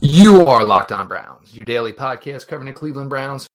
You are Locked On Browns, your daily podcast covering the Cleveland Browns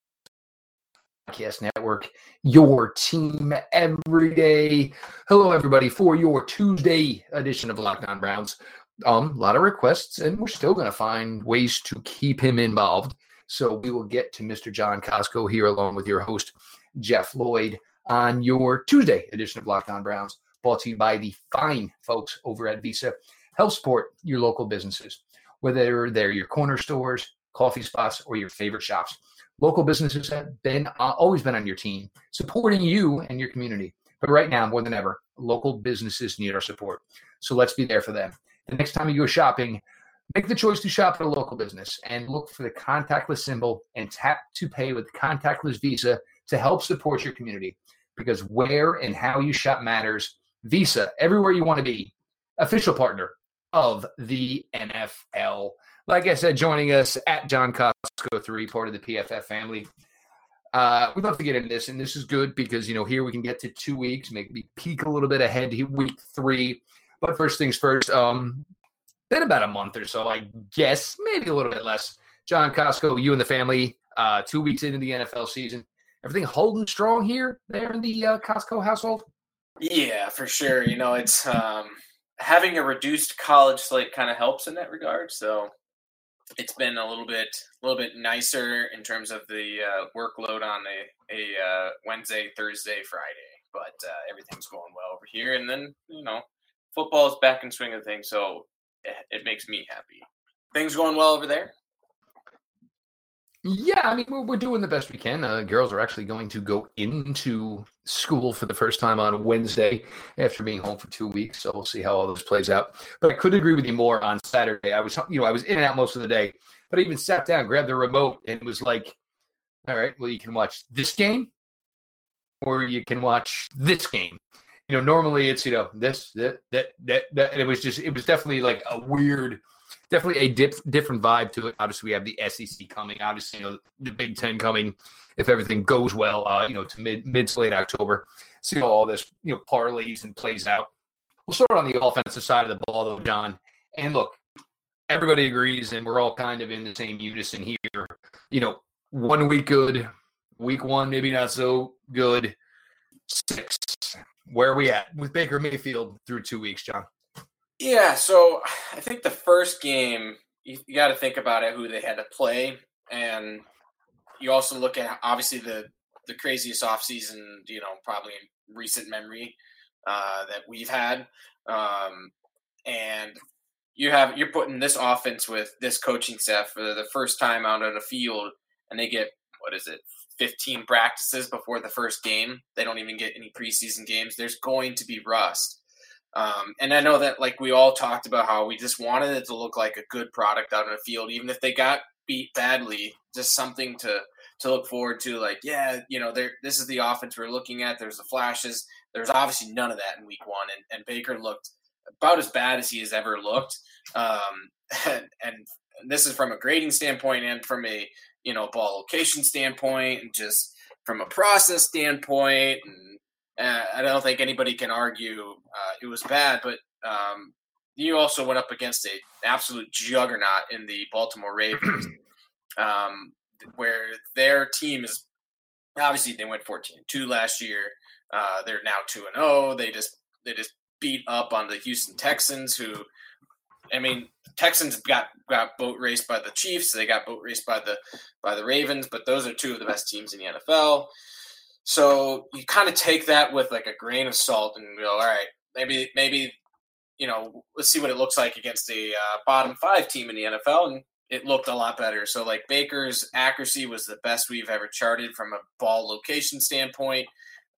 podcast network, your team every day. Hello, everybody, for your Tuesday edition of Locked On Browns. Um, a lot of requests, and we're still going to find ways to keep him involved. So we will get to Mr. John Kosko here, along with your host Jeff Lloyd, on your Tuesday edition of Locked On Browns, brought to you by the fine folks over at Visa. Help support your local businesses whether they're your corner stores, coffee spots, or your favorite shops. Local businesses have been uh, always been on your team, supporting you and your community. But right now, more than ever, local businesses need our support. So let's be there for them. The next time you go shopping, make the choice to shop at a local business and look for the contactless symbol and tap to pay with contactless Visa to help support your community. Because where and how you shop matters. Visa, everywhere you want to be. Official partner of the NFL. Like I said, joining us at John Kosko 3, part of the PFF family. Uh, we'd love to get into this, and this is good because, you know, here we can get to two weeks, maybe peak a little bit ahead to week three. But first things first, um, been about a month or so, I guess, maybe a little bit less. John Kosko, you and the family, uh, two weeks into the NFL season. Everything holding strong here, there in the uh, Kosko household? Yeah, for sure. You know, it's um, having a reduced college slate kind of helps in that regard. So it's been a little bit a little bit nicer in terms of the uh, workload on a, a uh, Wednesday, Thursday, Friday. But uh, everything's going well over here, and then you know football is back in swing of things, so it, it makes me happy. Things going well over there. Yeah, I mean, we're, we're doing the best we can. Uh, girls are actually going to go into school for the first time on Wednesday after being home for two weeks. So we'll see how all this plays out. But I couldn't agree with you more on Saturday. I was, you know, I was in and out most of the day, but I even sat down, grabbed the remote, and it was like, all right, well, you can watch this game or you can watch this game. You know, normally it's, you know, this, that, that, that, that. And it was just, it was definitely like a weird – definitely a dip, different vibe to it. Obviously, we have the SEC coming. Obviously, you know the Big Ten coming if everything goes well. Uh, you know, to mid mid to late October. See how all this you know parlays and plays out. We'll start on the offensive side of the ball, though, John. And look, everybody agrees, and we're all kind of in the same unison here. You know, one week good, week one maybe not so good. Six. Where are we at with Baker Mayfield through two weeks, John? Yeah, so I think the first game you, you got to think about it who they had to play, and you also look at obviously the the craziest offseason, you know, probably in recent memory uh, that we've had, um, and you have you're putting this offense with this coaching staff for the first time out on the field, and they get what is it, 15 practices before the first game. They don't even get any preseason games. There's going to be rust. Um, and I know that like we all talked about how we just wanted it to look like a good product out in the field, even if they got beat badly, just something to to look forward to. Like, yeah, you know, there this is the offense we're looking at. There's the flashes. There's obviously none of that in week one, and, and Baker looked about as bad as he has ever looked. Um, and, and this is from a grading standpoint and from a you know ball location standpoint, and just from a process standpoint, and uh, I don't think anybody can argue uh, it was bad, but um, you also went up against a absolute juggernaut in the Baltimore Ravens, um, where their team is obviously they went 14 2 last year. Uh, they're now 2 and 0. They just they just beat up on the Houston Texans, who I mean, Texans got got boat raced by the Chiefs. They got boat raced by the by the Ravens, but those are two of the best teams in the NFL. So you kind of take that with like a grain of salt and go, all right, maybe maybe you know, let's see what it looks like against the uh, bottom five team in the NFL, and it looked a lot better. So like Baker's accuracy was the best we've ever charted from a ball location standpoint.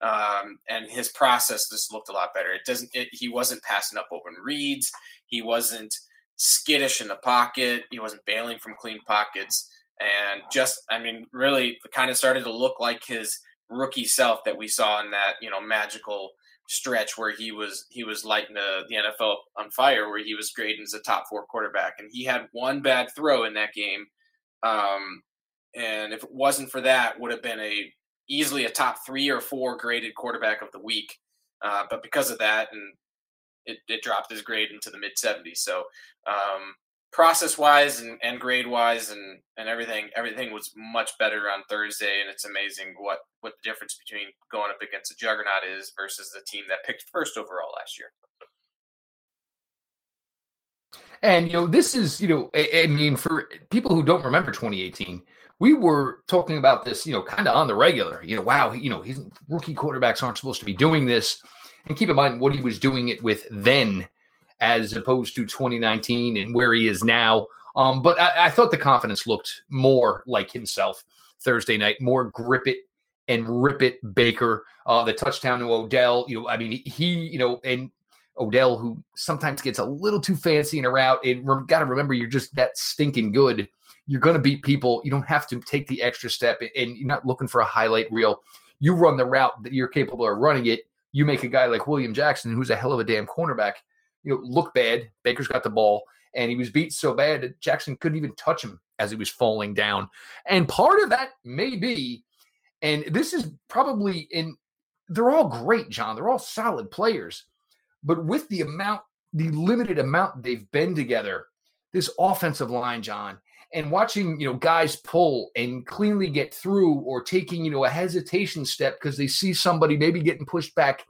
Um, and his process just looked a lot better. It doesn't. It, he wasn't passing up open reads. He wasn't skittish in the pocket. He wasn't bailing from clean pockets. And just, I mean, really, kind of started to look like his rookie self that we saw in that you know magical stretch where he was he was lighting the, the NFL on fire, where he was graded as a top four quarterback, and he had one bad throw in that game, um, and if it wasn't for that, would have been a easily a top three or four graded quarterback of the week, uh, but because of that, and it, it dropped his grade into the mid 70s. So um, process wise and, and grade wise and, and everything, everything was much better on Thursday. And it's amazing what, what the difference between going up against a juggernaut is versus the team that picked first overall last year. And you know, this is you know, I, I, mean, for people who don't remember 2018, we were talking about this, you know, kind of on the regular. You know, wow, you know, he's rookie quarterbacks aren't supposed to be doing this. And keep in mind what he was doing it with then, as opposed to 2019 and where he is now. Um, but I, I thought the confidence looked more like himself Thursday night, more grip it and rip it Baker. Uh, the touchdown to Odell, you know, I mean, he, you know, and Odell, who sometimes gets a little too fancy in a route. And re- got to remember, you're just that stinking good. You're going to beat people. You don't have to take the extra step, and you're not looking for a highlight reel. You run the route that you're capable of running it. You make a guy like William Jackson, who's a hell of a damn cornerback, you know, look bad. Baker's got the ball, and he was beat so bad that Jackson couldn't even touch him as he was falling down. And part of that may be, and this is probably in, they're all great, John. They're all solid players but with the amount, the limited amount they've been together, this offensive line, John, and watching, you know, guys pull and cleanly get through or taking, you know, a hesitation step because they see somebody maybe getting pushed back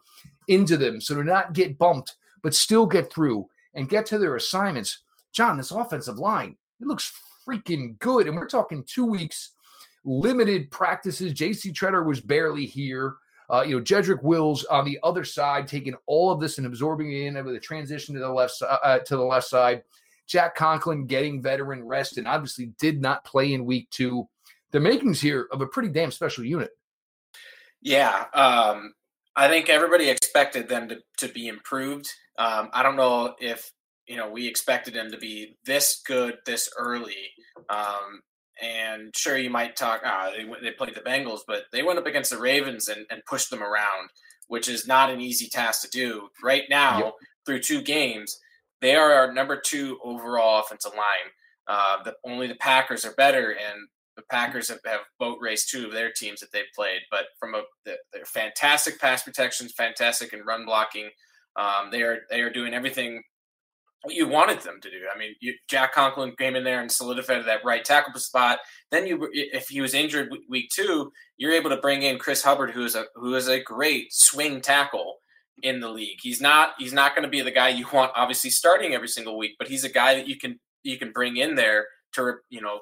into them. So to not get bumped, but still get through and get to their assignments. John, this offensive line, it looks freaking good. And we're talking two weeks, limited practices. JC Tretter was barely here. Uh, you know, Jedrick Wills on the other side, taking all of this and absorbing it in with a transition to the left uh, to the left side. Jack Conklin getting veteran rest and obviously did not play in week two. The makings here of a pretty damn special unit. Yeah, um, I think everybody expected them to, to be improved. Um, I don't know if you know we expected them to be this good this early. Um, and sure, you might talk. Ah, they they played the Bengals, but they went up against the Ravens and, and pushed them around, which is not an easy task to do. Right now, yep. through two games, they are our number two overall offensive line. Uh, the, only the Packers are better, and the Packers have, have boat raced two of their teams that they've played. But from a they're fantastic pass protections, fantastic and run blocking. Um, they are they are doing everything what you wanted them to do. I mean, you, Jack Conklin came in there and solidified that right tackle spot. Then you, if he was injured week two, you're able to bring in Chris Hubbard, who is a who is a great swing tackle in the league. He's not he's not going to be the guy you want, obviously starting every single week, but he's a guy that you can you can bring in there to you know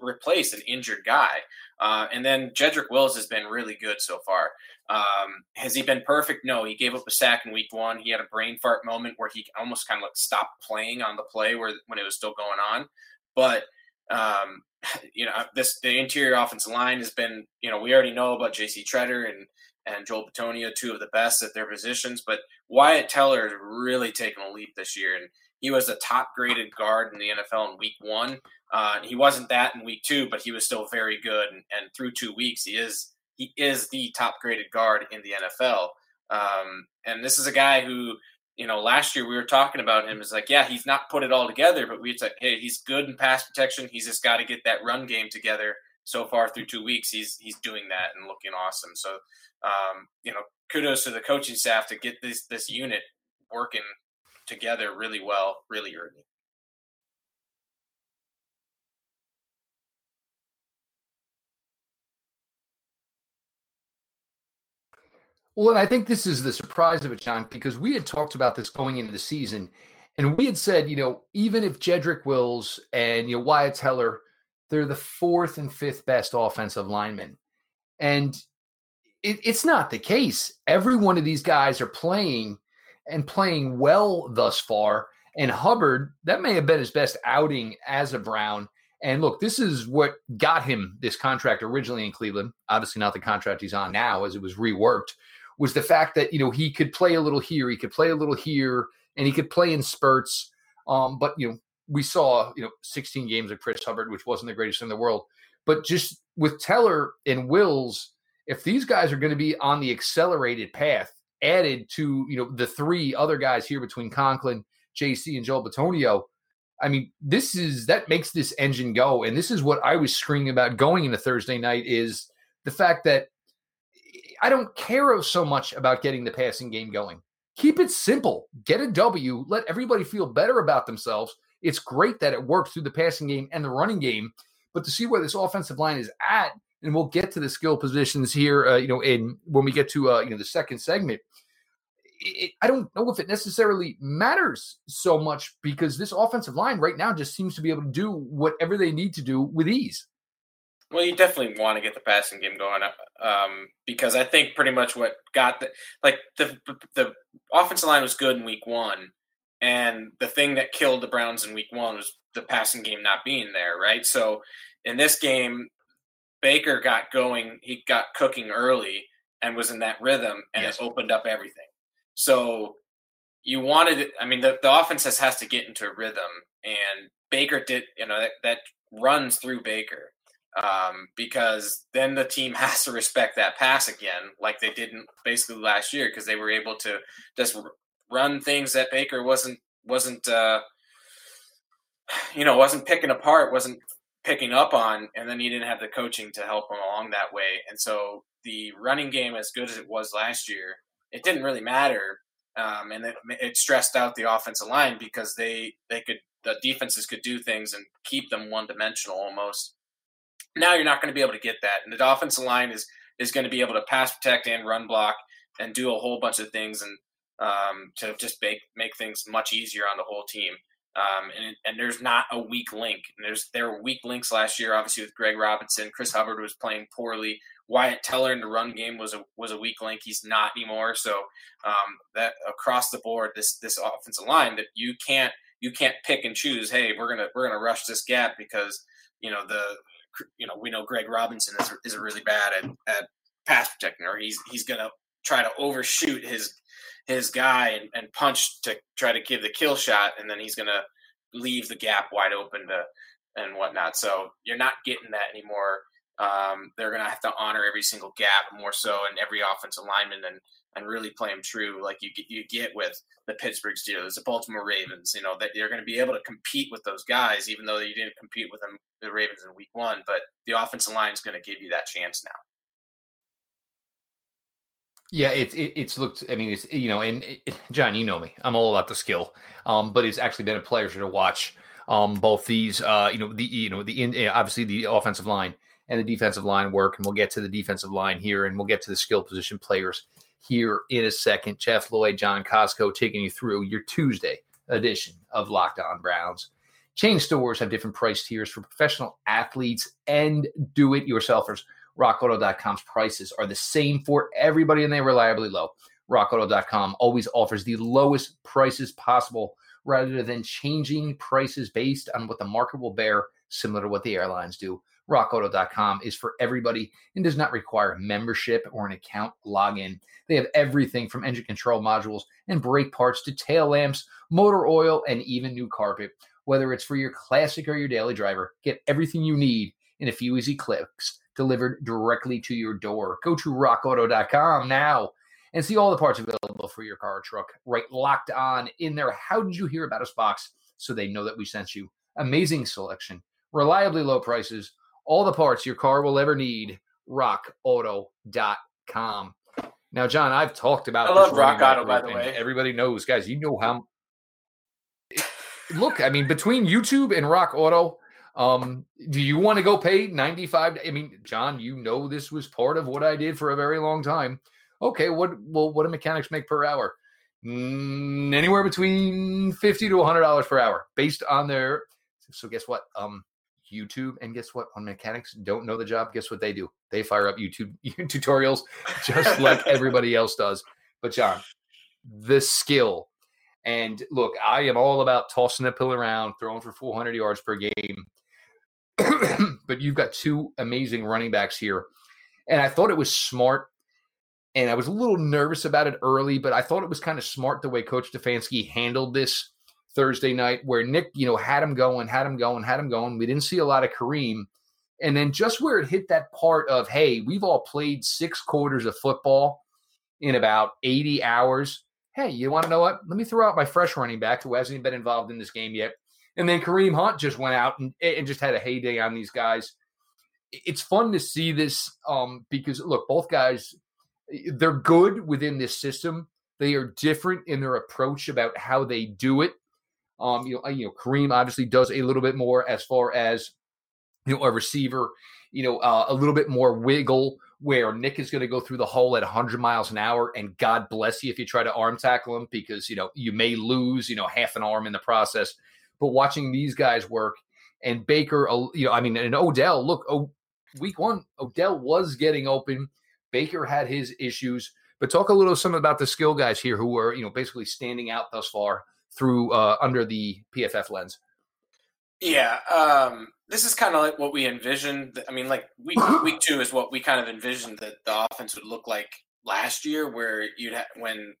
replace an injured guy. Uh, and then Jedrick Wills has been really good so far. Um, has he been perfect? No, he gave up a sack in week one. He had a brain fart moment where he almost kind of like stopped playing on the play where when it was still going on. But um, you know, this the interior offensive line has been, you know, we already know about JC Tretter and and Joel Bitonio, two of the best at their positions. But Wyatt Teller has really taken a leap this year, and he was a top graded guard in the NFL in week one. Uh, he wasn't that in week two, but he was still very good. And, and through two weeks, he is he is the top graded guard in the NFL. Um, and this is a guy who, you know, last year we were talking about him Is like, yeah, he's not put it all together, but we said, hey, he's good in pass protection. He's just got to get that run game together. So far through two weeks, he's he's doing that and looking awesome. So, um, you know, kudos to the coaching staff to get this this unit working together really well, really early. Well, and I think this is the surprise of it, John, because we had talked about this going into the season, and we had said, you know, even if Jedrick Wills and you know Wyatt Teller, they're the fourth and fifth best offensive linemen, and it, it's not the case. Every one of these guys are playing and playing well thus far. And Hubbard, that may have been his best outing as a Brown. And look, this is what got him this contract originally in Cleveland. Obviously, not the contract he's on now, as it was reworked was the fact that you know he could play a little here, he could play a little here, and he could play in spurts. Um, but you know, we saw you know 16 games of Chris Hubbard, which wasn't the greatest in the world. But just with Teller and Wills, if these guys are going to be on the accelerated path, added to you know the three other guys here between Conklin, JC, and Joel Bitonio, I mean, this is that makes this engine go. And this is what I was screaming about going into Thursday night is the fact that I don't care so much about getting the passing game going. Keep it simple. Get a W. Let everybody feel better about themselves. It's great that it works through the passing game and the running game, but to see where this offensive line is at, and we'll get to the skill positions here, uh, you know, in when we get to uh, you know the second segment. It, I don't know if it necessarily matters so much because this offensive line right now just seems to be able to do whatever they need to do with ease. Well, you definitely want to get the passing game going um, because I think pretty much what got the like the the offensive line was good in week one, and the thing that killed the Browns in week one was the passing game not being there, right? So in this game, Baker got going, he got cooking early and was in that rhythm, and yes. it opened up everything. So you wanted, I mean, the, the offense has, has to get into a rhythm, and Baker did, you know, that, that runs through Baker um, because then the team has to respect that pass again, like they didn't basically last year, because they were able to just run things that Baker wasn't wasn't uh, you know wasn't picking apart, wasn't picking up on, and then he didn't have the coaching to help him along that way. And so the running game, as good as it was last year, it didn't really matter, um, and it, it stressed out the offensive line because they they could the defenses could do things and keep them one dimensional almost now you're not going to be able to get that, and the offensive line is is going to be able to pass protect and run block and do a whole bunch of things and um, to just make make things much easier on the whole team. Um, and, and there's not a weak link. And there's there were weak links last year, obviously with Greg Robinson. Chris Hubbard was playing poorly. Wyatt Teller in the run game was a was a weak link. He's not anymore. So um, that across the board, this this offensive line that you can't you can't pick and choose. Hey, we're gonna we're gonna rush this gap because you know the you know, we know Greg Robinson is, is really bad at, at pass protecting, or he's he's gonna try to overshoot his his guy and, and punch to try to give the kill shot, and then he's gonna leave the gap wide open to and whatnot. So you're not getting that anymore. Um, they're gonna have to honor every single gap more so in every offensive lineman and and really play them true like you get, you get with the Pittsburgh Steelers, the Baltimore Ravens. You know that you're going to be able to compete with those guys, even though you didn't compete with them, the Ravens in Week One. But the offensive line is going to give you that chance now. Yeah, it's it, it's looked. I mean, it's you know, and it, John, you know me. I'm all about the skill, um, but it's actually been a pleasure to watch um, both these. Uh, you know, the you know the in, obviously the offensive line and the defensive line work, and we'll get to the defensive line here, and we'll get to the skill position players here in a second. Jeff Lloyd, John Kosko taking you through your Tuesday edition of Locked On Browns. Chain stores have different price tiers for professional athletes and do it yourselfers. RockAuto.com's prices are the same for everybody and they're reliably low. RockAuto.com always offers the lowest prices possible rather than changing prices based on what the market will bear, similar to what the airlines do. RockAuto.com is for everybody and does not require membership or an account login. They have everything from engine control modules and brake parts to tail lamps, motor oil, and even new carpet. Whether it's for your classic or your daily driver, get everything you need in a few easy clicks delivered directly to your door. Go to rockauto.com now and see all the parts available for your car or truck right locked on in there. How did you hear about us box so they know that we sent you? Amazing selection, reliably low prices all the parts your car will ever need. RockAuto.com. Now, John, I've talked about. I love Rock Auto, by the way. Everybody knows, guys. You know how. Look, I mean, between YouTube and Rock Auto, um, do you want to go pay ninety five? I mean, John, you know this was part of what I did for a very long time. Okay, what well, what do mechanics make per hour? Mm, anywhere between fifty to hundred dollars per hour, based on their. So guess what? Um, YouTube. And guess what? When mechanics don't know the job, guess what they do? They fire up YouTube tutorials just like everybody else does. But John, the skill. And look, I am all about tossing the pill around, throwing for 400 yards per game. but you've got two amazing running backs here. And I thought it was smart. And I was a little nervous about it early, but I thought it was kind of smart the way Coach Stefanski handled this Thursday night where Nick, you know, had him going, had him going, had him going. We didn't see a lot of Kareem. And then just where it hit that part of, hey, we've all played six quarters of football in about 80 hours. Hey, you want to know what? Let me throw out my fresh running back who hasn't been involved in this game yet. And then Kareem Hunt just went out and, and just had a heyday on these guys. It's fun to see this um, because, look, both guys, they're good within this system. They are different in their approach about how they do it. Um, you know, you know, Kareem obviously does a little bit more as far as you know a receiver. You know, uh, a little bit more wiggle where Nick is going to go through the hole at 100 miles an hour, and God bless you if you try to arm tackle him because you know you may lose you know half an arm in the process. But watching these guys work and Baker, you know, I mean, and Odell, look, oh, week one, Odell was getting open. Baker had his issues, but talk a little some about the skill guys here who were, you know, basically standing out thus far through uh, under the PFF lens. Yeah, um, this is kind of like what we envisioned. I mean, like week week two is what we kind of envisioned that the offense would look like last year, where you'd have when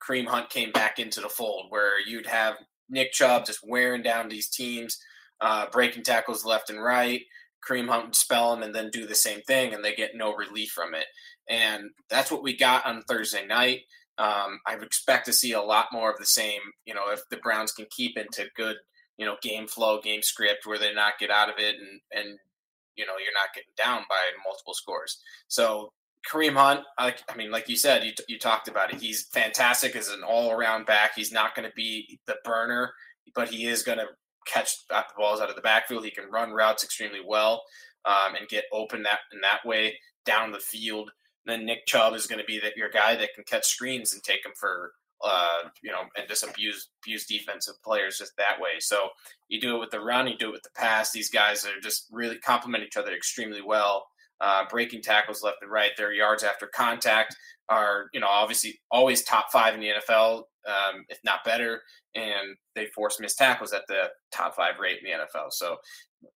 Kareem Hunt came back into the fold, where you'd have Nick Chubb just wearing down these teams, uh, breaking tackles left and right. Kareem Hunt would spell them and then do the same thing, and they get no relief from it. And that's what we got on Thursday night. Um, I would expect to see a lot more of the same. You know, if the Browns can keep into good, you know, game flow, game script, where they not get out of it, and and you know, you're not getting down by multiple scores. So Kareem Hunt, I, mean, like you said, you, you talked about it. He's fantastic as an all around back. He's not going to be the burner, but he is going to catch the balls out of the backfield. He can run routes extremely well um, and get open that in that way down the field. And then Nick Chubb is going to be your guy that can catch screens and take them for uh, you know, and just abuse abuse defensive players just that way. So you do it with the run, you do it with the pass. These guys are just really complement each other extremely well. Uh, breaking tackles left and right. Their yards after contact are, you know, obviously always top five in the NFL, um, if not better. And they force missed tackles at the top five rate in the NFL. So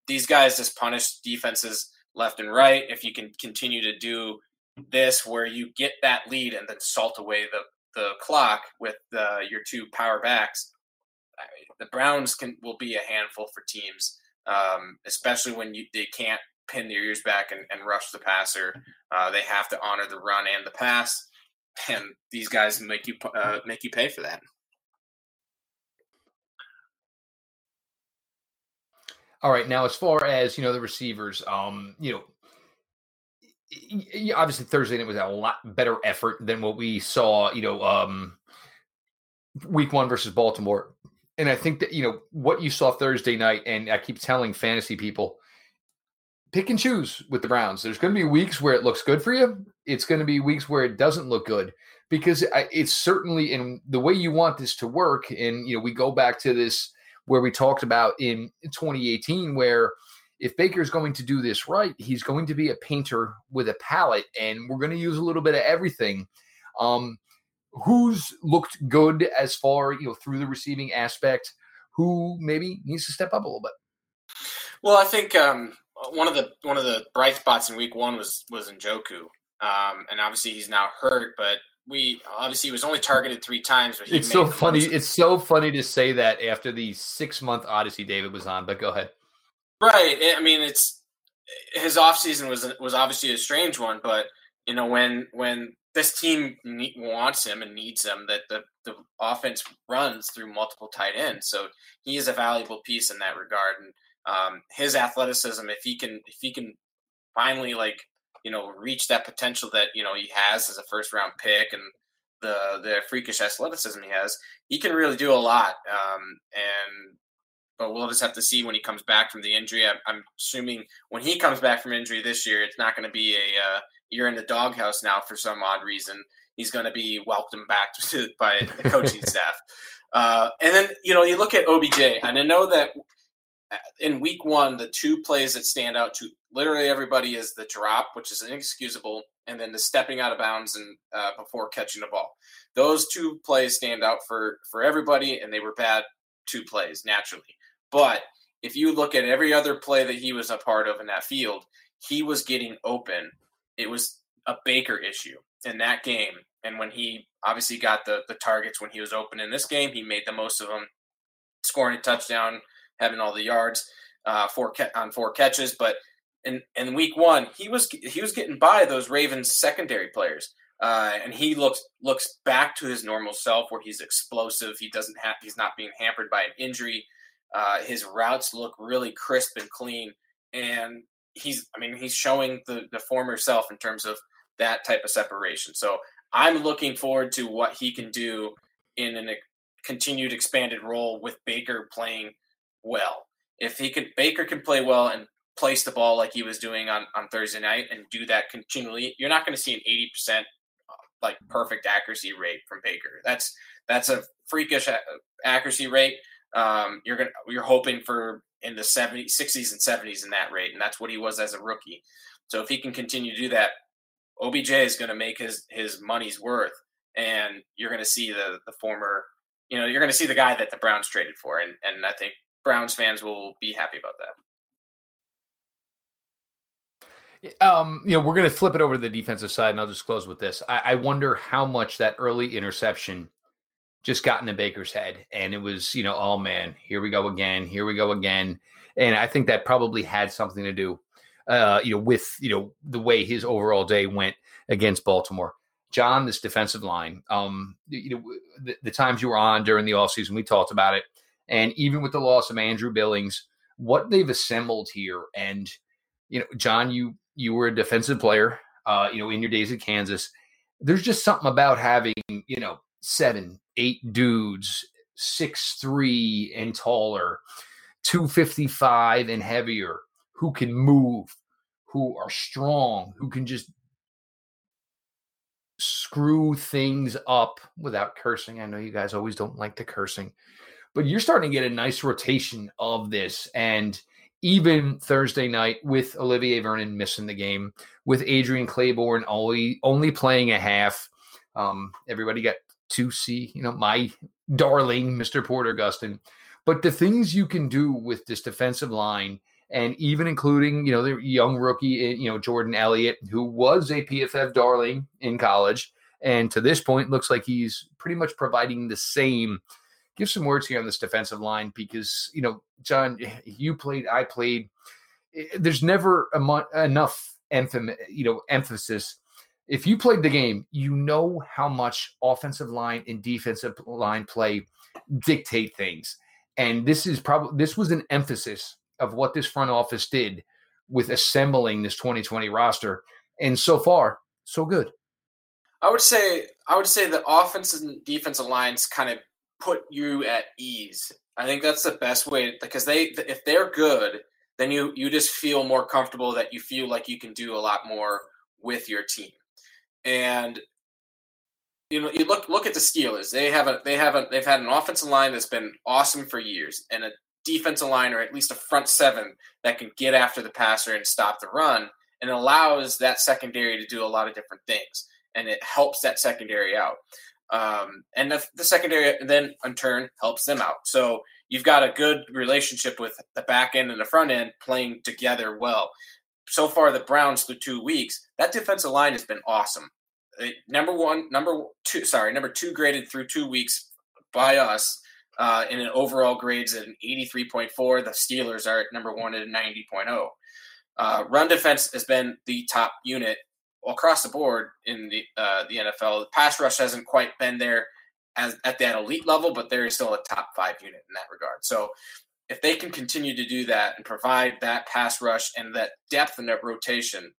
these guys just punish defenses left and right. If you can continue to do this, where you get that lead and then salt away the the clock with uh, your two power backs, the Browns can will be a handful for teams, um, especially when you, they can't pin their ears back and, and rush the passer. Uh, they have to honor the run and the pass, and these guys make you uh, make you pay for that. All right, now as far as you know, the receivers, um, you know, obviously Thursday night was a lot better effort than what we saw, you know, um, week one versus Baltimore. And I think that, you know, what you saw Thursday night, and I keep telling fantasy people, pick and choose with the Browns. There's going to be weeks where it looks good for you. It's going to be weeks where it doesn't look good because it's certainly in the way you want this to work. And, you know, we go back to this where we talked about in 2018, where if Baker's going to do this right, he's going to be a painter with a palette, and we're going to use a little bit of everything. Um, who's looked good as far, you know, through the receiving aspect? Who maybe needs to step up a little bit? Well, I think um, one of the one of the bright spots in Week One was was Njoku, um, and obviously he's now hurt, but we obviously he was only targeted three times. But it's so funny. It's so funny to say that after the six month odyssey David was on. But go ahead. Right. I mean, it's his offseason was was obviously a strange one, but you know when when this team need, wants him and needs him, that the the offense runs through multiple tight ends, so he is a valuable piece in that regard. And um, his athleticism, if he can if he can finally like you know reach that potential that you know he has as a first round pick and the the freakish athleticism he has, he can really do a lot. Um, and but we'll just have to see when he comes back from the injury. I'm, I'm assuming when he comes back from injury this year, it's not going to be a uh, you're in the doghouse now for some odd reason. He's going to be welcomed back to, by the coaching staff. Uh, and then you know you look at OBJ, and I know that in week one, the two plays that stand out to literally everybody is the drop, which is inexcusable, and then the stepping out of bounds and uh, before catching the ball. Those two plays stand out for for everybody, and they were bad two plays naturally. But if you look at every other play that he was a part of in that field, he was getting open. It was a Baker issue in that game. And when he obviously got the, the targets when he was open in this game, he made the most of them, scoring a touchdown, having all the yards uh, four on four catches. But in, in week one, he was he was getting by those Ravens secondary players. Uh, and he looks looks back to his normal self where he's explosive. He doesn't have he's not being hampered by an injury. Uh, his routes look really crisp and clean, and he's I mean he's showing the the former self in terms of that type of separation. So I'm looking forward to what he can do in an continued expanded role with Baker playing well. If he could, Baker can play well and place the ball like he was doing on, on Thursday night and do that continually, you're not going to see an 80% like perfect accuracy rate from Baker. That's that's a freakish accuracy rate. Um, you're gonna you're hoping for in the 70s, 60s, and 70s in that rate, and that's what he was as a rookie. So if he can continue to do that, OBJ is going to make his his money's worth, and you're going to see the the former, you know, you're going to see the guy that the Browns traded for, and and I think Browns fans will be happy about that. Um, you know, we're going to flip it over to the defensive side, and I'll just close with this. I, I wonder how much that early interception just got into Baker's head, and it was, you know, oh man, here we go again, here we go again, and I think that probably had something to do, uh, you know, with you know the way his overall day went against Baltimore. John, this defensive line, um, you know, the, the times you were on during the offseason, we talked about it, and even with the loss of Andrew Billings, what they've assembled here, and you know, John, you you were a defensive player, uh, you know, in your days at Kansas. There's just something about having, you know, seven, eight dudes, six three and taller, 255 and heavier, who can move, who are strong, who can just screw things up without cursing. I know you guys always don't like the cursing, but you're starting to get a nice rotation of this. And even Thursday night with Olivier Vernon missing the game, with Adrian Clayborn only only playing a half. Um, everybody got to see, you know, my darling Mr. Porter Gustin. But the things you can do with this defensive line, and even including, you know, the young rookie, eh, you know, Jordan Elliott, who was a PFF darling in college, and to this point looks like he's pretty much providing the same give some words here on this defensive line because you know, John, you played, I played. There's never mo- enough emph- you know emphasis. If you played the game, you know how much offensive line and defensive line play dictate things. And this is probably this was an emphasis of what this front office did with assembling this 2020 roster. And so far, so good. I would say I would say the offensive and defensive lines kind of put you at ease. I think that's the best way because they if they're good, then you you just feel more comfortable that you feel like you can do a lot more with your team. And you know, you look look at the Steelers. They have a they have a they've had an offensive line that's been awesome for years and a defensive line or at least a front seven that can get after the passer and stop the run and allows that secondary to do a lot of different things and it helps that secondary out. Um, and the, the, secondary then in turn helps them out. So you've got a good relationship with the back end and the front end playing together well. So far, the Browns through two weeks, that defensive line has been awesome. number one, number two, sorry, number two graded through two weeks by us uh, in an overall grades at an 83.4. The Steelers are at number one at a 90.0. Uh, run defense has been the top unit across the board in the uh, the NFL. The pass rush hasn't quite been there as at that elite level, but there is still a top five unit in that regard. So if they can continue to do that and provide that pass rush and that depth in that rotation,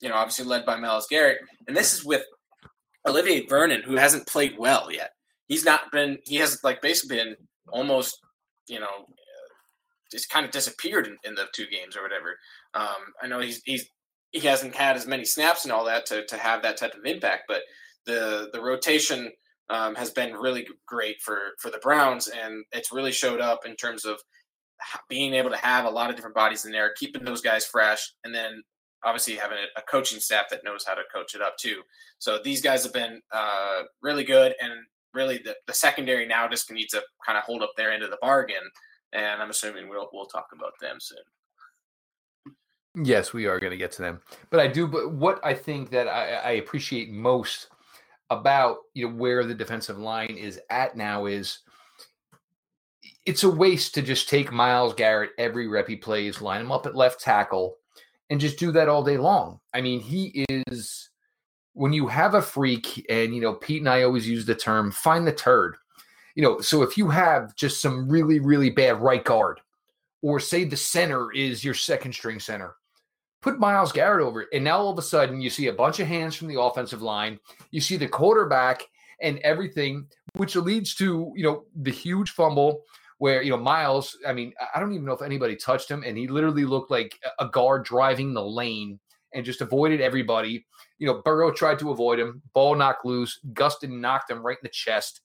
you know, obviously led by Myles Garrett, and this is with Olivier Vernon, who hasn't played well yet. He's not been. He has like basically been almost, you know, just kind of disappeared in, in the two games or whatever. Um, I know he's he's he hasn't had as many snaps and all that to, to have that type of impact. But the the rotation um, has been really great for for the Browns, and it's really showed up in terms of being able to have a lot of different bodies in there, keeping those guys fresh, and then obviously having a, a coaching staff that knows how to coach it up too. So these guys have been uh, really good, and really the, the secondary now just needs to kind of hold up their end of the bargain. And I'm assuming we'll we'll talk about them soon. Yes, we are going to get to them, but I do. But what I think that I, I appreciate most about you know where the defensive line is at now is it's a waste to just take Myles Garrett every rep he plays, line him up at left tackle, and just do that all day long. I mean, he is when you have a freak, and you know, Pete and I always use the term "find the turd." You know, so if you have just some really, really bad right guard, or say the center is your second string center, put Myles Garrett over it. And now all of a sudden you see a bunch of hands from the offensive line. You see the quarterback and everything, which leads to, you know, the huge fumble where, you know, Myles, I mean, I don't even know if anybody touched him, and he literally looked like a guard driving the lane and just avoided everybody. You know, Burrow tried to avoid him, ball knocked loose, Gustin knocked him right in the chest.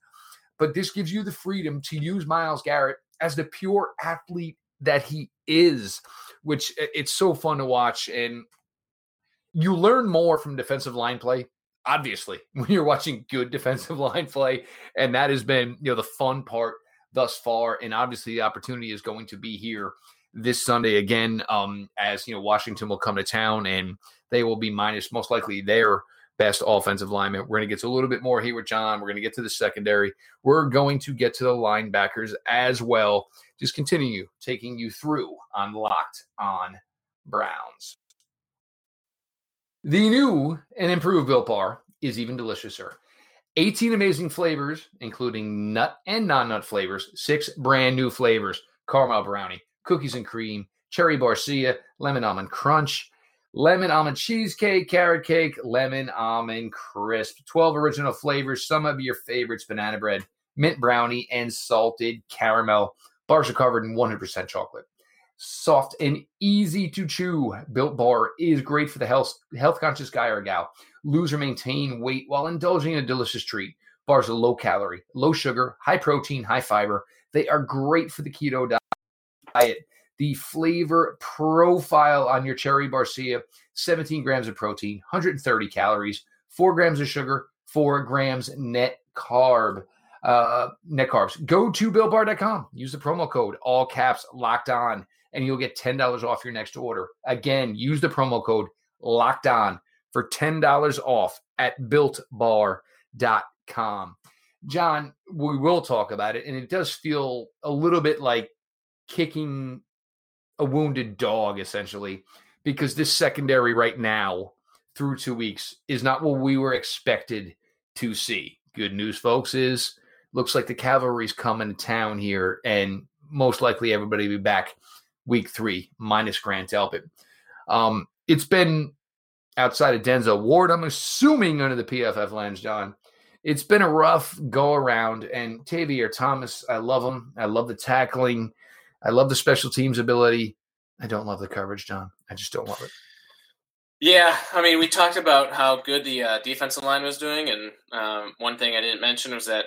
But this gives you the freedom to use Myles Garrett as the pure athlete that he is, which it's so fun to watch. And you learn more from defensive line play, obviously, when you're watching good defensive line play. And that has been, you know, the fun part thus far. And obviously, the opportunity is going to be here this Sunday again, um, as you know, Washington will come to town and they will be minus most likely their best offensive lineman. We're going to get to a little bit more here with John. We're going to get to the secondary. We're going to get to the linebackers as well. Just continue taking you through on Locked on Browns. The new and improved Built Bar is even deliciouser. 18 amazing flavors, including nut and non nut flavors, six brand new flavors caramel brownie, cookies and cream, cherry barcia, lemon almond crunch, lemon almond cheesecake, carrot cake, lemon almond crisp. 12 original flavors, some of your favorites banana bread, mint brownie, and salted caramel. Bars are covered in 100% chocolate. Soft and easy to chew. Built Bar is great for the health health conscious guy or gal lose or maintain weight while indulging in a delicious treat. Bars are low calorie, low sugar, high protein, high fiber. They are great for the keto diet. The flavor profile on your cherry barcia 17 grams of protein, 130 calories, 4 grams of sugar, 4 grams net carb. Uh, net carbs. Go to BuiltBar.com. Use the promo code all caps locked on, and you'll get ten dollars off your next order. Again, use the promo code locked on for $10 off at builtbar.com. John, we will talk about it, and it does feel a little bit like kicking a wounded dog, essentially, because this secondary right now, through two weeks, is not what we were expected to see. Good news, folks, is looks like the cavalry's coming to town here, and most likely everybody will be back week three, minus Grant Delpit. Um, it's been outside of Denzel Ward. I'm assuming under the PFF lens, John. It's been a rough go around, and Tavierre Thomas, I love him. I love the tackling. I love the special teams ability. I don't love the coverage, John. I just don't love it. Yeah, I mean, we talked about how good the uh, defensive line was doing, and um, one thing I didn't mention was that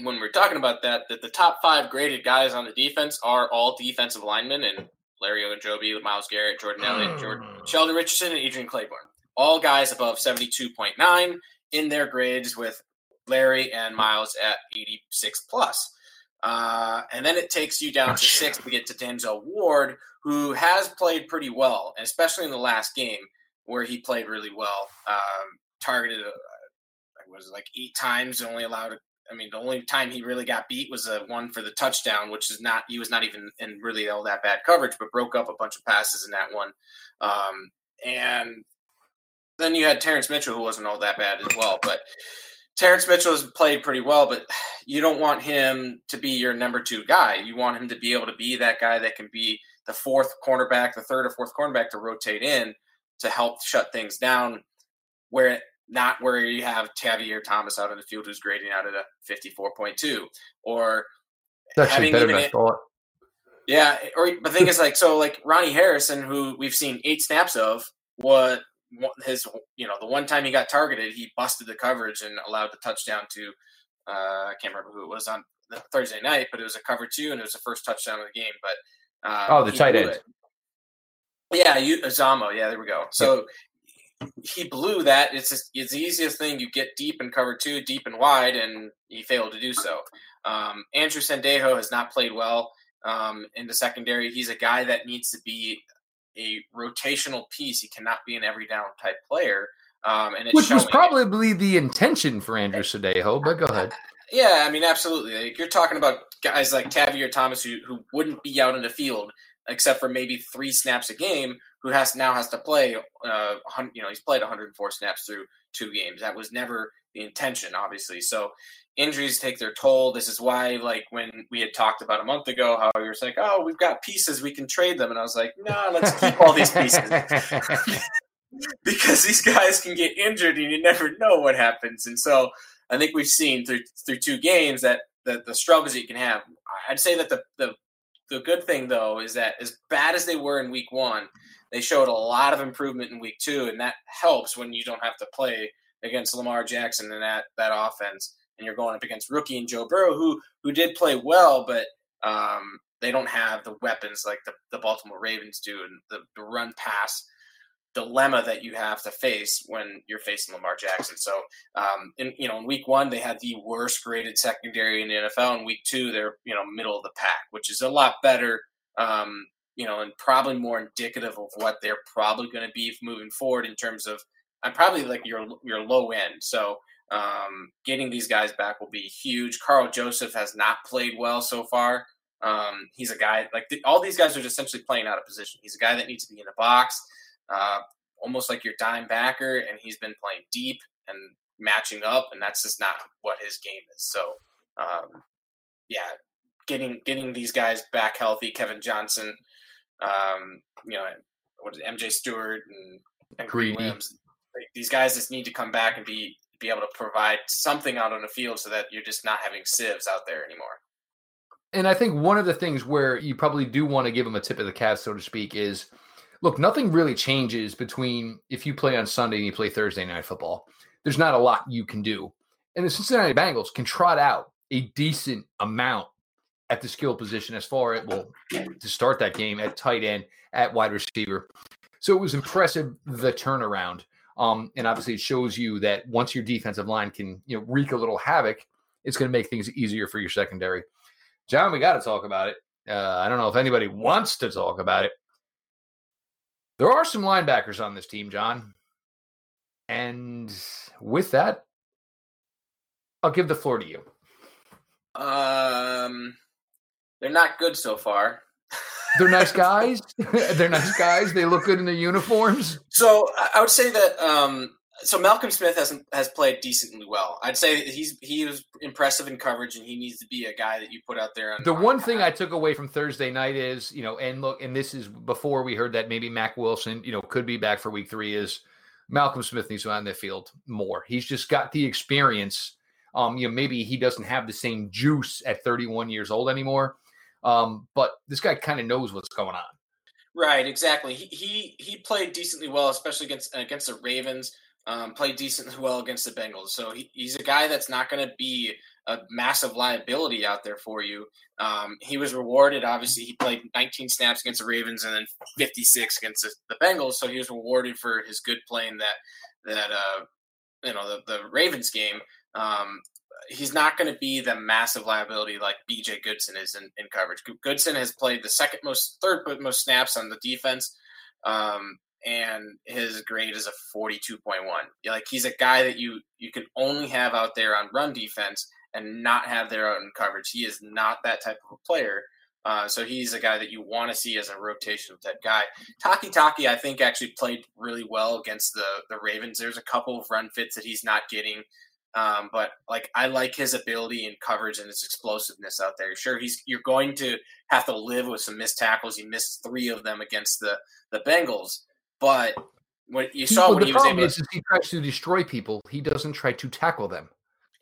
when we're talking about that, that the top five graded guys on the defense are all defensive linemen, and Larry Ogunjobi, Myles Garrett, Jordan Elliott, Jordan, hmm. Sheldon Richardson, and Adrian Clayborn. All guys above 72.9 in their grades with Larry and Myles at 86 plus. Uh, and then it takes you down to six to get to Denzel Ward, who has played pretty well, especially in the last game where he played really well. Um, targeted, uh, was like eight times, only allowed I mean, the only time he really got beat was a one for the touchdown, which is not he was not even in really all that bad coverage, but broke up a bunch of passes in that one. Um, and then you had Terrence Mitchell, who wasn't all that bad as well. But Terrence Mitchell has played pretty well, but you don't want him to be your number two guy. You want him to be able to be that guy that can be the fourth cornerback, the third or fourth cornerback to rotate in to help shut things down. Where not where you have Tavierre Thomas out in the field who's grading out at a 54.2 or That's having even it, yeah or the thing is like so like Ronnie Harrison who we've seen eight snaps of what his you know the one time he got targeted he busted the coverage and allowed the touchdown to uh, I can't remember who it was on the Thursday night but it was a cover two and it was the first touchdown of the game but um, oh the tight end. it. yeah Uzomah yeah there we go. So he blew that. It's just, it's the easiest thing. You get deep and cover two, deep and wide, and he failed to do so. Um, Andrew Sendejo has not played well um, in the secondary. He's a guy that needs to be a rotational piece. He cannot be an every down type player. Um, and which was probably the intention for Andrew Sendejo. But go ahead. Yeah, I mean, absolutely. Like, you're talking about guys like Tavierre Thomas who, who wouldn't be out in the field except for maybe three snaps a game, who has now has to play. Uh, you know, he's played 104 snaps through two games. That was never the intention, obviously. So injuries take their toll. This is why, like when we had talked about a month ago, how you were like, "Oh, we've got pieces, we can trade them," and I was like, "No, let's keep all these pieces." because these guys can get injured and you never know what happens. And so I think we've seen through through two games that the, the struggles you can have. I'd say that the, the the good thing though is that as bad as they were in week one, they showed a lot of improvement in week two, and that helps when you don't have to play against Lamar Jackson and that that offense, and you're going up against rookie and Joe Burrow, who who did play well, but um, they don't have the weapons like the, the Baltimore Ravens do, and the, the run pass dilemma that you have to face when you're facing Lamar Jackson. So, um, in you know, in week one they had the worst graded secondary in the NFL. In week two, they're you know middle of the pack, which is a lot better. Um, you know, and probably more indicative of what they're probably going to be moving forward in terms of. I'm probably like your your low end. So. Um, getting these guys back will be huge. Karl Joseph has not played well so far. Um, he's a guy like the, all these guys are essentially playing out of position. He's a guy that needs to be in the box uh, almost like your dime backer, and he's been playing deep and matching up, and that's just not what his game is. So, um, yeah, getting getting these guys back healthy, Kevin Johnson, um, you know, what is it, MJ Stewart and, and Greedy Williams. These guys just need to come back and be be able to provide something out on the field so that you're just not having sieves out there anymore. And I think one of the things where you probably do want to give them a tip of the cap, so to speak, is look, nothing really changes between if you play on Sunday and you play Thursday night football. There's not a lot you can do. And the Cincinnati Bengals can trot out a decent amount at the skill position as far as well to start that game at tight end, at wide receiver. So it was impressive the turnaround. Um, and obviously it shows you that once your defensive line can you know wreak a little havoc, it's going to make things easier for your secondary. John, we got to talk about it. Uh, I don't know if anybody wants to talk about it, there are some linebackers on this team, John. And with that, I'll give the floor to you. Um, they're not good so far. They're nice guys. they're nice guys. They look good in their uniforms. So I would say that um, so Malcolm Smith has has played decently well. I'd say he's he was impressive in coverage, and he needs to be a guy that you put out there. On, the on one thing I took away from Thursday night is, you know, and look, and this is before we heard that maybe Mack Wilson, you know, could be back for Week Three. Is Malcolm Smith needs to be on the field more. He's just got the experience. Um, you know, maybe he doesn't have the same juice at 31 years old anymore. Um, but this guy kind of knows what's going on. Right, exactly. He he he played decently well, especially against against the Ravens um, played decently well against the Bengals. So he, he's a guy that's not going to be a massive liability out there for you. Um, he was rewarded. Obviously, he played 19 snaps against the Ravens and then 56 against the, the Bengals. So he was rewarded for his good playing that that uh, you know the, the Ravens game. Um, he's not going to be the massive liability like BJ Goodson is in, in coverage. Goodson has played the second most, third most snaps on the defense. Um, and his grade is a 42.1. Like he's a guy that you you can only have out there on run defense and not have there out in coverage. He is not that type of a player. Uh, so he's a guy that you want to see as a rotational type guy. Takitaki, I think, actually played really well against the the Ravens. There's a couple of run fits that he's not getting. Um, but like I like his ability and coverage and his explosiveness out there. Sure, he's you're going to have to live with some missed tackles. He missed three of them against the the Bengals, but what you saw when he was able is, is he tries to destroy people, he doesn't try to tackle them.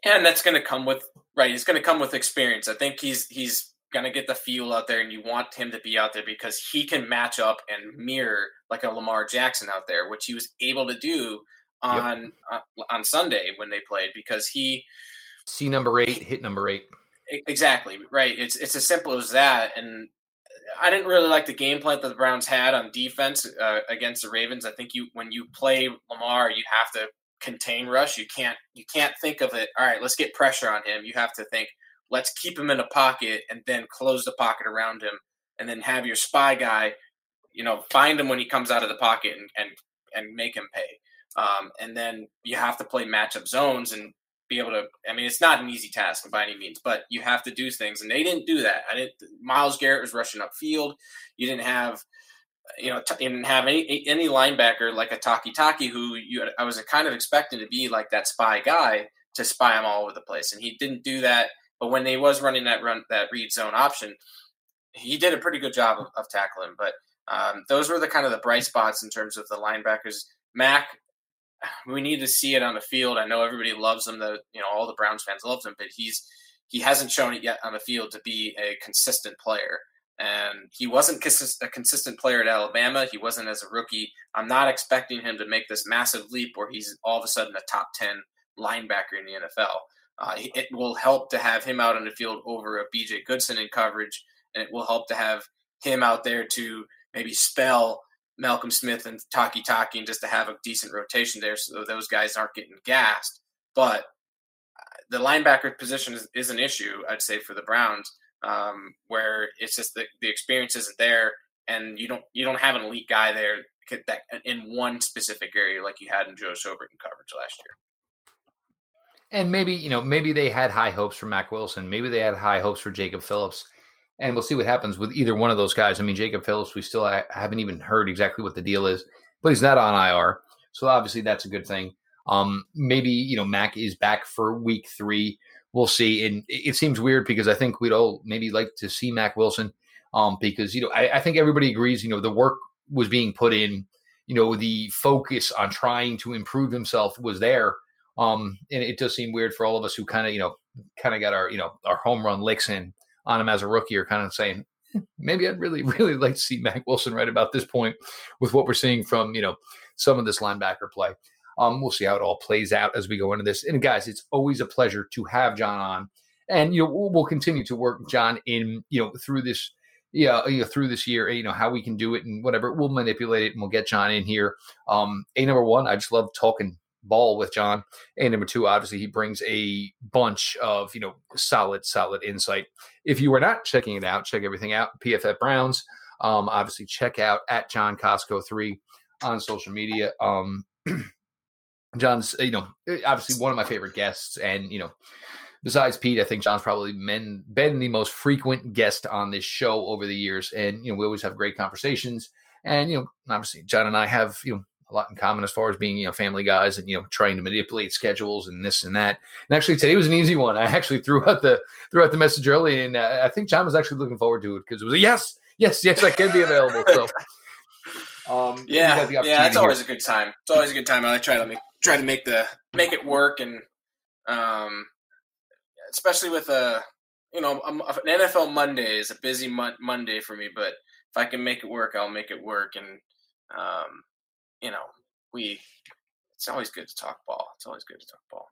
And that's going to come with right. It's going to come with experience. I think he's he's going to get the feel out there, and you want him to be out there because he can match up and mirror like a Lamar Jackson out there, which he was able to do on yep. uh, on Sunday when they played because he see number eight, hit number eight. Exactly right. It's it's as simple as that, and I didn't really like the game plan that the Browns had on defense uh, against the Ravens. I think you when you play Lamar, you have to contain rush. You can't you can't think of it. All right, let's get pressure on him. You have to think, let's keep him in a pocket and then close the pocket around him, and then have your spy guy, you know, find him when he comes out of the pocket and and and make him pay. Um, and then you have to play matchup zones and be able to. I mean, it's not an easy task by any means, but you have to do things, and they didn't do that. I didn't. Myles Garrett was rushing upfield. You didn't have, you know, t- didn't have any any linebacker like a Takitaki who you. I was kind of expecting to be like that spy guy to spy him all over the place, and he didn't do that. But when they was running that run that read zone option, he did a pretty good job of, of tackling. But um, those were the kind of the bright spots in terms of the linebackers. Mack we need to see it on the field. I know everybody loves him. The you know all the Browns fans love him, but he's he hasn't shown it yet on the field to be a consistent player. And he wasn't a consistent player at Alabama. He wasn't as a rookie. I'm not expecting him to make this massive leap where he's all of a sudden a top 10 linebacker in the NFL. Uh, it will help to have him out on the field over a BJ Goodson in coverage, and it will help to have him out there to maybe spell Malcolm Smith and Takitaki and just to have a decent rotation there so those guys aren't getting gassed. But uh, the linebacker position is, is an issue, I'd say, for the Browns, um, where it's just the, the experience isn't there, and you don't you don't have an elite guy there that in one specific area like you had in Joe Schobert in coverage last year. And maybe, you know, maybe they had high hopes for Mack Wilson. Maybe they had high hopes for Jacob Phillips. And we'll see what happens with either one of those guys. I mean, Jacob Phillips, we still haven't even heard exactly what the deal is, but he's not on IR. So obviously that's a good thing. Um, maybe, you know, Mack is back for week three. We'll see. And it seems weird because I think we'd all maybe like to see Mack Wilson um, because, you know, I, I think everybody agrees, you know, the work was being put in, you know, the focus on trying to improve himself was there um, and it does seem weird for all of us who kind of, you know, kind of got our, you know, our home run licks in on him as a rookie or kind of saying, maybe I'd really, really like to see Mack Wilson right about this point with what we're seeing from, you know, some of this linebacker play. Um, we'll see how it all plays out as we go into this. And guys, it's always a pleasure to have John on. And, you know, we'll, we'll continue to work John in, you know, through this, yeah, you know, through this year, you know, how we can do it and whatever. We'll manipulate it and we'll get John in here. Um, a number one, I just love talking ball with John. And number two, obviously, he brings a bunch of, you know, solid, solid insight. If you are not checking it out, check everything out. PFF Browns. Um, obviously, check out at John Kosko 3 on social media. Um, John's, you know, obviously one of my favorite guests. And, you know, besides Pete, I think John's probably been, been the most frequent guest on this show over the years. And, you know, we always have great conversations. And, you know, obviously, John and I have, you know, a lot in common as far as being, you know, family guys and, you know, trying to manipulate schedules and this and that. And actually today was an easy one. I actually threw out the, threw out the message early and uh, I think John was actually looking forward to it because it was a yes, yes, yes, I can be available. So, um, yeah, yeah, it's always here. a good time. It's always a good time. I try to make, try to make the, make it work. And, um, especially with a, you know, an NFL Monday is a busy mon- Monday for me, but if I can make it work, I'll make it work. And, um, you know, we it's always good to talk ball. It's always good to talk ball.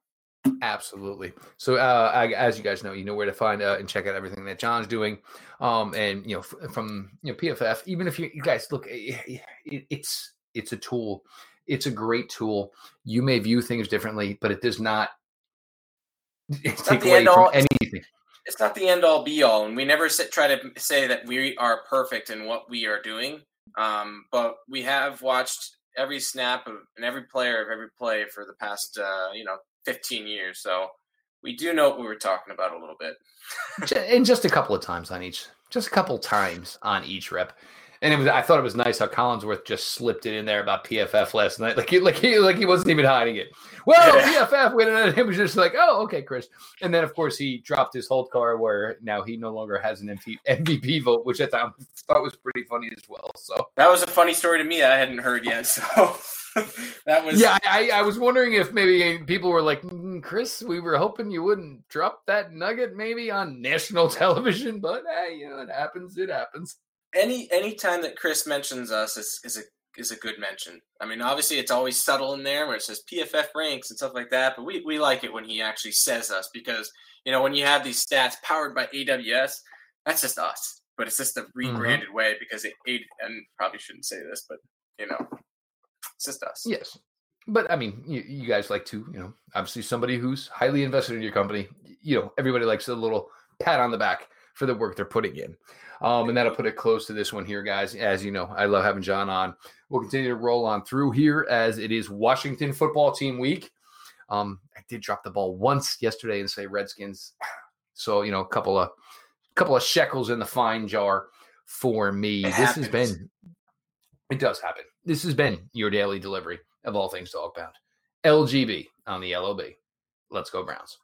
Absolutely. So, uh, I, as you guys know, you know where to find uh, and check out everything that John's doing. Um, and you know, f- from you know PFF. Even if you, you guys look, it, it, it's it's a tool. It's a great tool. You may view things differently, but it does not it's take away from all. anything. It's not the end all be all, and we never sit, try to say that we are perfect in what we are doing. Um, but we have watched every snap of and every player of every play for the past uh, you know 15 years. So we do know what we were talking about a little bit. and just a couple of times on each, just a couple times on each rep. And it was, I thought it was nice how Collinsworth just slipped it in there about PFF last night, like he, like he, like he wasn't even hiding it. Well, yeah. PFF, and it was just like, oh, okay, Chris. And then of course he dropped his hold car where now he no longer has an MVP vote, which I thought, thought was pretty funny as well. So that was a funny story to me I hadn't heard yet. So that was yeah. I, I was wondering if maybe people were like, mm, Chris, we were hoping you wouldn't drop that nugget maybe on national television, but hey, you know, it happens. It happens any any time that Chris mentions us is, is a is a good mention. I mean, obviously it's always subtle in there where it says PFF ranks and stuff like that, but we, we like it when he actually says us because you know when you have these stats powered by AWS, that's just us. But it's just a mm-hmm. rebranded mm-hmm. way because it and probably shouldn't say this, but you know, it's just us. Yes. But I mean, you, you guys like to, you know, obviously somebody who's highly invested in your company, you know, everybody likes a little pat on the back for the work they're putting in. Um, and that'll put it close to this one here, guys. As you know, I love having John on. We'll continue to roll on through here as it is Washington football team week. Um, I did drop the ball once yesterday and say Redskins. So, you know, a couple of couple of shekels in the fine jar for me. It this happens. has been it does happen. This has been your daily delivery of all things dog pound. LGB on the LOB. Let's go Browns.